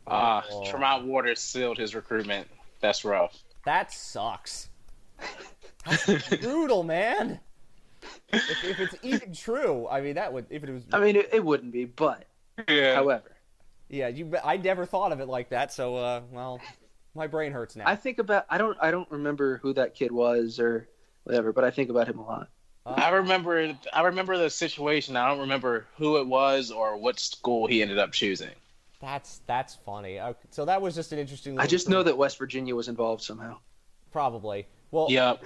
Uh, Oh. Tremont Waters sealed his recruitment. That's rough. That sucks. That's brutal, man. If, if it's even true, I mean, that would if it was. I mean, it, it wouldn't be, but Yeah. however, yeah, you. I never thought of it like that. So, uh, well, my brain hurts now. I think about I don't I don't remember who that kid was or whatever, but I think about him a lot. I remember. I remember the situation. I don't remember who it was or what school he ended up choosing. That's that's funny. Okay, so that was just an interesting. I little just know that West Virginia was involved somehow. probably. Well, Yep.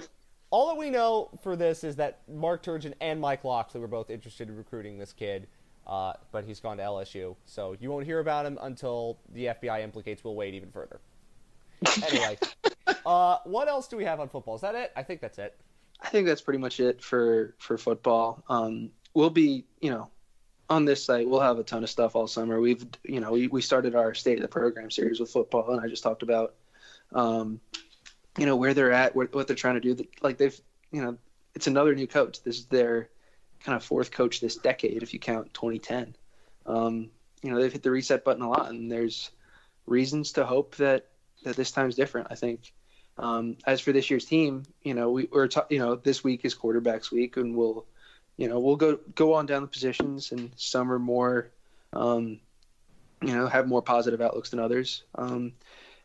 all that we know for this is that Mark Turgeon and Mike Locksley were both interested in recruiting this kid, uh, but he's gone to LSU. So you won't hear about him until the FBI implicates Will Wade even further. Anyway, uh, what else do we have on football? Is that it? I think that's it. I think that's pretty much it for for football. Um, we'll be, you know, on this site. We'll have a ton of stuff all summer. We've, you know, we, we started our state of the program series with football, and I just talked about, um, you know, where they're at, where, what they're trying to do. Like they've, you know, it's another new coach. This is their kind of fourth coach this decade, if you count 2010. Um, you know, they've hit the reset button a lot, and there's reasons to hope that that this time's different. I think. Um, as for this year's team, you know, we, we're ta- you know this week is quarterbacks week, and we'll you know we'll go go on down the positions, and some are more, um, you know, have more positive outlooks than others. Um,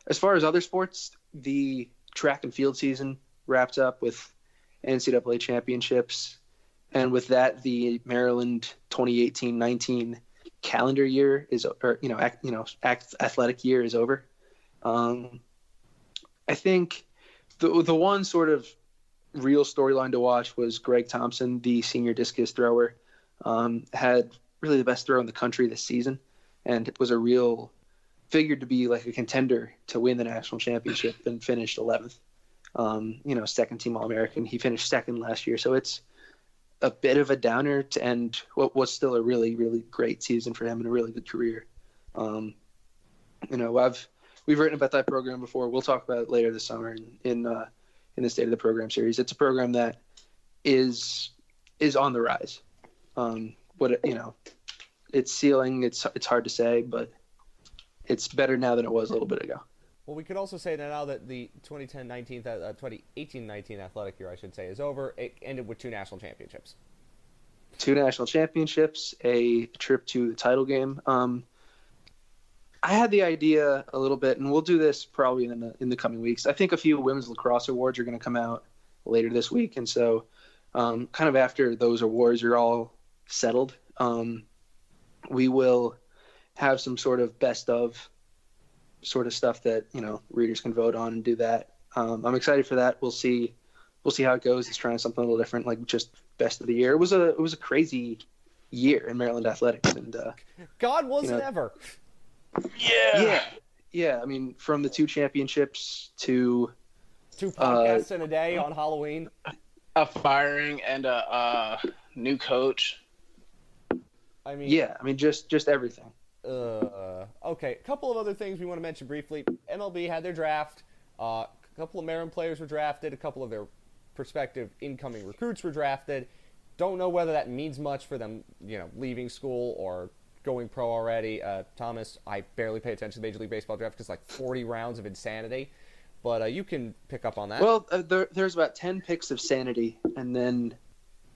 as far as other sports, the track and field season wrapped up with NCAA championships, and with that, the Maryland 2018-19 calendar year is, or you know, ac- you know, ac- athletic year is over. Um, I think the the one sort of real storyline to watch was Greg Thompson, the senior discus thrower, um, had really the best throw in the country this season, and was a real figured to be like a contender to win the national championship and finished 11th. Um, you know, second team All American. He finished second last year, so it's a bit of a downer to end what was still a really, really great season for him and a really good career. Um, you know, I've we've written about that program before. We'll talk about it later this summer in in, uh, in the state of the program series. It's a program that is is on the rise. Um, what you know, its ceiling. It's it's hard to say, but it's better now than it was a little bit ago. Well, we could also say that now that the 2010-19, uh, 2018-19 athletic year, I should say, is over. It ended with two national championships. Two national championships, a trip to the title game. Um, I had the idea a little bit, and we'll do this probably in the in the coming weeks. I think a few women's lacrosse awards are going to come out later this week, and so um, kind of after those awards are all settled, um, we will have some sort of best of sort of stuff that you know readers can vote on and do that. Um, I'm excited for that. We'll see. We'll see how it goes. It's trying something a little different, like just best of the year. It was a it was a crazy year in Maryland athletics, and uh, God wasn't You know- ever. Yeah. yeah, yeah. I mean, from the two championships to Two Uh, podcasts in a day on Halloween. A firing and a uh, new coach. I mean, yeah, I mean just just everything. Uh, okay, a couple of other things we want to mention briefly. MLB had their draft. Uh, a couple of Maryland players were drafted. A couple of their prospective incoming recruits were drafted. Don't know whether that means much for them, you know, leaving school or going pro already. Uh, Thomas, I barely pay attention to Major League Baseball draft because like 40 rounds of insanity. But uh, you can pick up on that. Well, uh, there, there's about ten picks of sanity, and then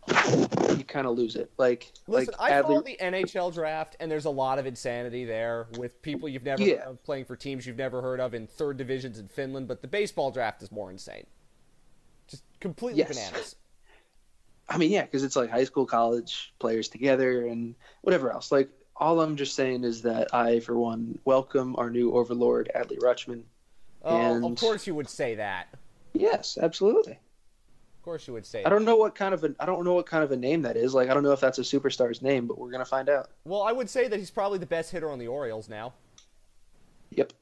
you kind of lose it. Like Listen, like I follow the NHL draft, and there's a lot of insanity there with people you've never Yeah. heard of playing for teams you've never heard of in third divisions in Finland. But the baseball draft is more insane. Just completely Yes. bananas. I mean, yeah, because it's like high school, college players together, and whatever else. Like all I'm just saying is that I, for one, welcome our new overlord, Adley Rutschman. Oh, And- of course you would say that. Yes, absolutely. Of course you would say. I don't know what kind of a I don't know what kind of a name that is. Like I don't know if that's a superstar's name, but we're gonna find out. Well, I would say that he's probably the best hitter on the Orioles now. Yep.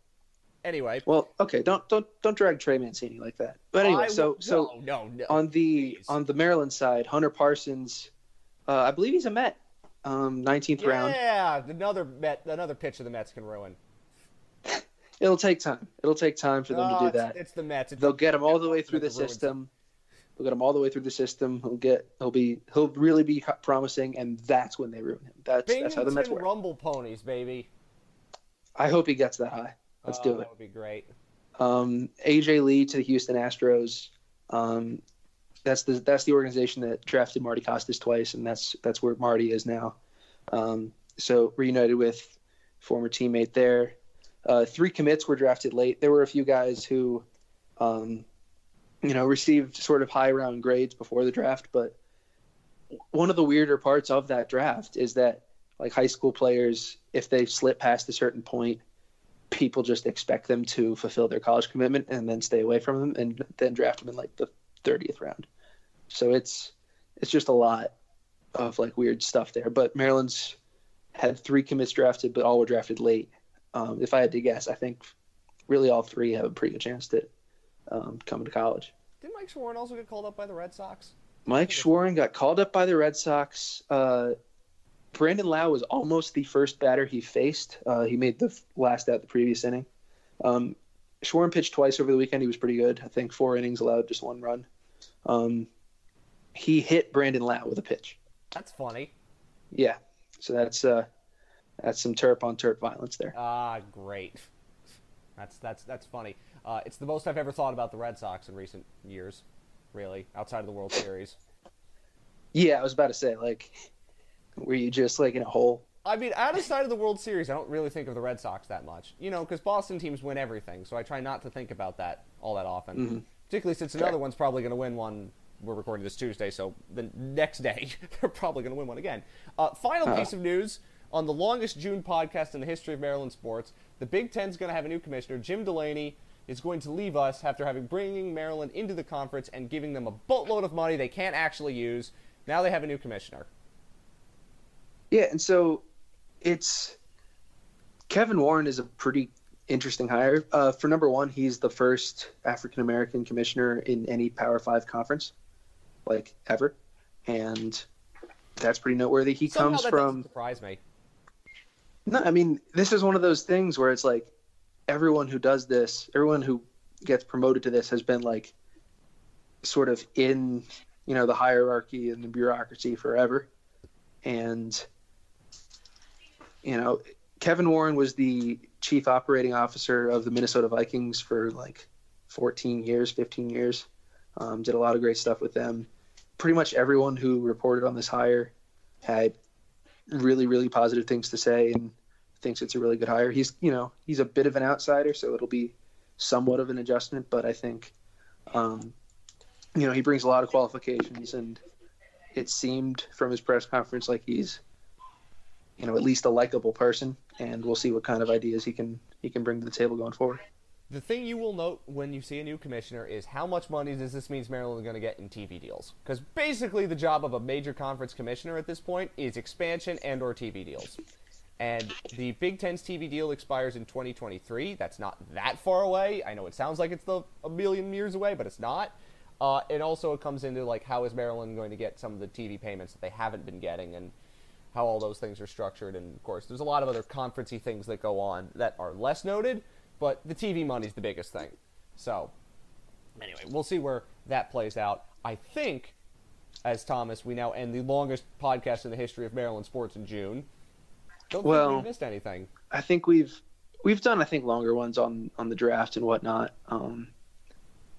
Anyway, Well, okay, don't don't don't drag Trey Mancini like that. But anyway, I so would- so no, no, no. on the please. on the Maryland side, Hunter Parsons, uh, I believe he's a Met, um, 19th round. yeah, another Met, another pitcher the Mets can ruin. It'll take time. It'll take time for them Oh, to do it's- that. It's the Mets. It's They'll get him all the way through the ruins. system. They'll get him all the way through the system. He'll get he'll be he'll really be promising, and that's when they ruin him. That's that's how the Mets work. Rumble Ponies, baby. I hope he gets that high. Let's Oh, do it. That would be great. um, AJ Lee to the Houston Astros. Um, that's the that's the organization that drafted Marty Costas twice, and that's that's where Marty is now. Um, so reunited with former teammate there. Uh, three commits were drafted late. There were a few guys who, um, you know, received sort of high round grades before the draft, but one of the weirder parts of that draft is that like high school players, if they slip past a certain point, people just expect them to fulfill their college commitment and then stay away from them and then draft them in like the 30th round. So it's it's just a lot of like weird stuff there. But Maryland's had three commits drafted, but all were drafted late. Um, if I had to guess, I think really all three have a pretty good chance to um, come to college. Did Mike Shawaryn also get called up by the Red Sox? Mike Shawaryn got called up by the Red Sox. Uh, Brandon Lowe was almost the first batter he faced. Uh, he made the last out the previous inning. Um, Shawaryn pitched twice over the weekend. He was pretty good. I think four innings allowed just one run. Um, he hit Brandon Lowe with a pitch. That's funny. Yeah, so that's uh, that's some Terp on Terp violence there. Ah, great. That's that's that's funny. Uh, it's the most I've ever thought about the Red Sox in recent years, really, outside of the World Series. Yeah, I was about to say like, were you just like in a hole? I mean, outside of the World Series, I don't really think of the Red Sox that much. You know, because Boston teams win everything, so I try not to think about that all that often. Mhm. Particularly since another one's probably going to win one. We're recording this Tuesday, so the next day they're probably going to win one again. Uh, final Uh-huh. piece of news on the longest June podcast in the history of Maryland sports: the Big Ten's going to have a new commissioner. Jim Delaney is going to leave us after having bringing Maryland into the conference and giving them a boatload of money they can't actually use. Now they have a new commissioner. Yeah, and so it's Kevin Warren is a pretty interesting hire. Uh, for number one, he's the first African American commissioner in any Power Five conference, like ever, and that's pretty noteworthy. He Somehow comes that from surprise me. No, I mean, this is one of those things where it's like everyone who does this, everyone who gets promoted to this has been like sort of in, you know, the hierarchy and the bureaucracy forever. And, you know, Kevin Warren was the chief operating officer of the Minnesota Vikings for like 14 years, 15 years. Um, did a lot of great stuff with them. Pretty much everyone who reported on this hire had really, really positive things to say and thinks it's a really good hire. He's, you know, he's a bit of an outsider, so it'll be somewhat of an adjustment, but I think, um, you know, he brings a lot of qualifications, and it seemed from his press conference like he's, you know, at least a likable person, and we'll see what kind of ideas he can he can bring to the table going forward. The thing you will note when you see a new commissioner is how much money does this means Maryland is going to get in TV deals? Because basically, the job of a major conference commissioner at this point is expansion and or TV deals. And the Big Ten's TV deal expires in 2023. That's not that far away. I know it sounds like it's the, a million years away, but it's not. Uh, and also, it comes into like how is Maryland going to get some of the TV payments that they haven't been getting, and how all those things are structured. And of course, there's a lot of other conferencey things that go on that are less noted, but the TV money's the biggest thing. So, anyway, we'll see where that plays out. I think, as Thomas, we now end the longest podcast in the history of Maryland sports in June. Don't think Well- we missed anything. I think we've we've done I think longer ones on on the draft and whatnot. Um,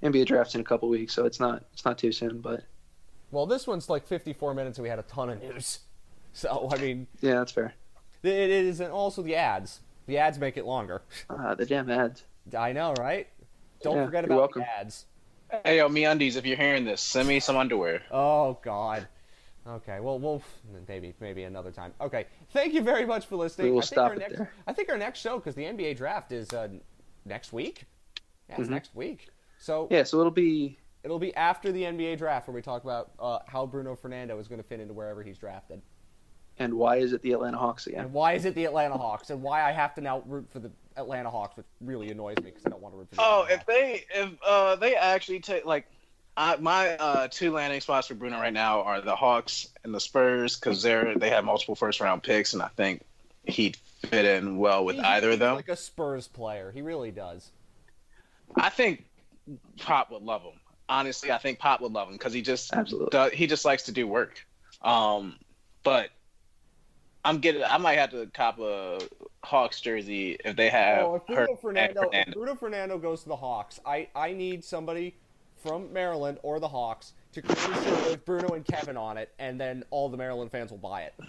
NBA draft's in a couple weeks, so it's not it's not too soon, but Well, this one's like 54 minutes, and we had a ton of news. So, I mean, yeah, that's fair. it is, and also the ads. The ads make it longer. Uh, the damn ads. I know, right? Don't Yeah, forget you're about welcome. the ads. Hey, yo, MeUndies, if you're hearing this, send me some underwear. Oh God. Okay. Well, we'll maybe maybe another time. Okay. Thank you very much for listening. We will I think stop our it next, there. I think our next show because the NBA draft is uh, next week. Yeah, it's Mhm. next week. So Yeah, so it'll be it'll be after the NBA draft where we talk about uh, how Bruno Fernando is going to fit into wherever he's drafted, and why is it the Atlanta Hawks again? and why is it the Atlanta Hawks, and why I have to now root for the Atlanta Hawks, which really annoys me because I don't want to root for. The Oh, Atlanta if they if uh they actually take like I, my uh, two landing spots for Bruno right now are the Hawks and the Spurs because they're they have multiple first round picks and I think he'd fit in well with He- either of them. Like a Spurs player, he really does. I think Pop would love him. Honestly, I think Pop would love him because he just does, he just likes to do work. Um, but I'm getting I might have to cop a Hawks jersey if they have Oh, if Bruno Hurt Fernando, and if Bruno Fernando goes to the Hawks, I, I need somebody from Maryland or the Hawks to create a shirt with Bruno and Kevin on it, and then all the Maryland fans will buy it. I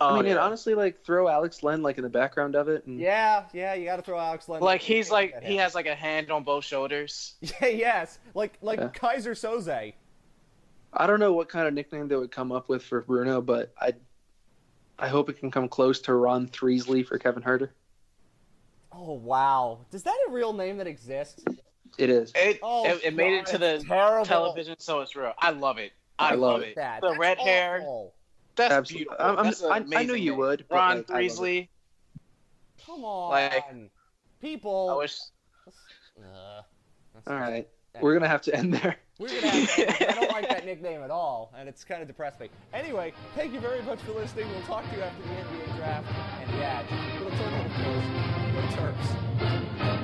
Oh, mean, and yeah. honestly, like throw Alex Len like in the background of it. And, Yeah, yeah, you got to throw Alex Len. like he's like he has like a hand on both shoulders. Yeah, yes, like like Yeah. Keyser Soze. I don't know what kind of nickname they would come up with for Bruno, but I, I hope it can come close to Ron Threesley for Kevin Huerter. Oh wow, is that a real name that exists? It is. It Oh, it, it made it to the terrible. television, so it's real. I love it. I, I love love it. it. That The That's red hair. awful. That's Absolutely. beautiful. I'm- I'm- That's an I- I knew you would, Ron like, I. Threesley. Come on, Like- people. I wish. Uh, that's- All right, we're gonna have to end there. We're gonna have to, I don't like that nickname at all, and it's kind of depressed me. Anyway, thank you very much for listening. We'll talk to you after the NBA draft and the ads. Go Turtle, of course. Go Terps.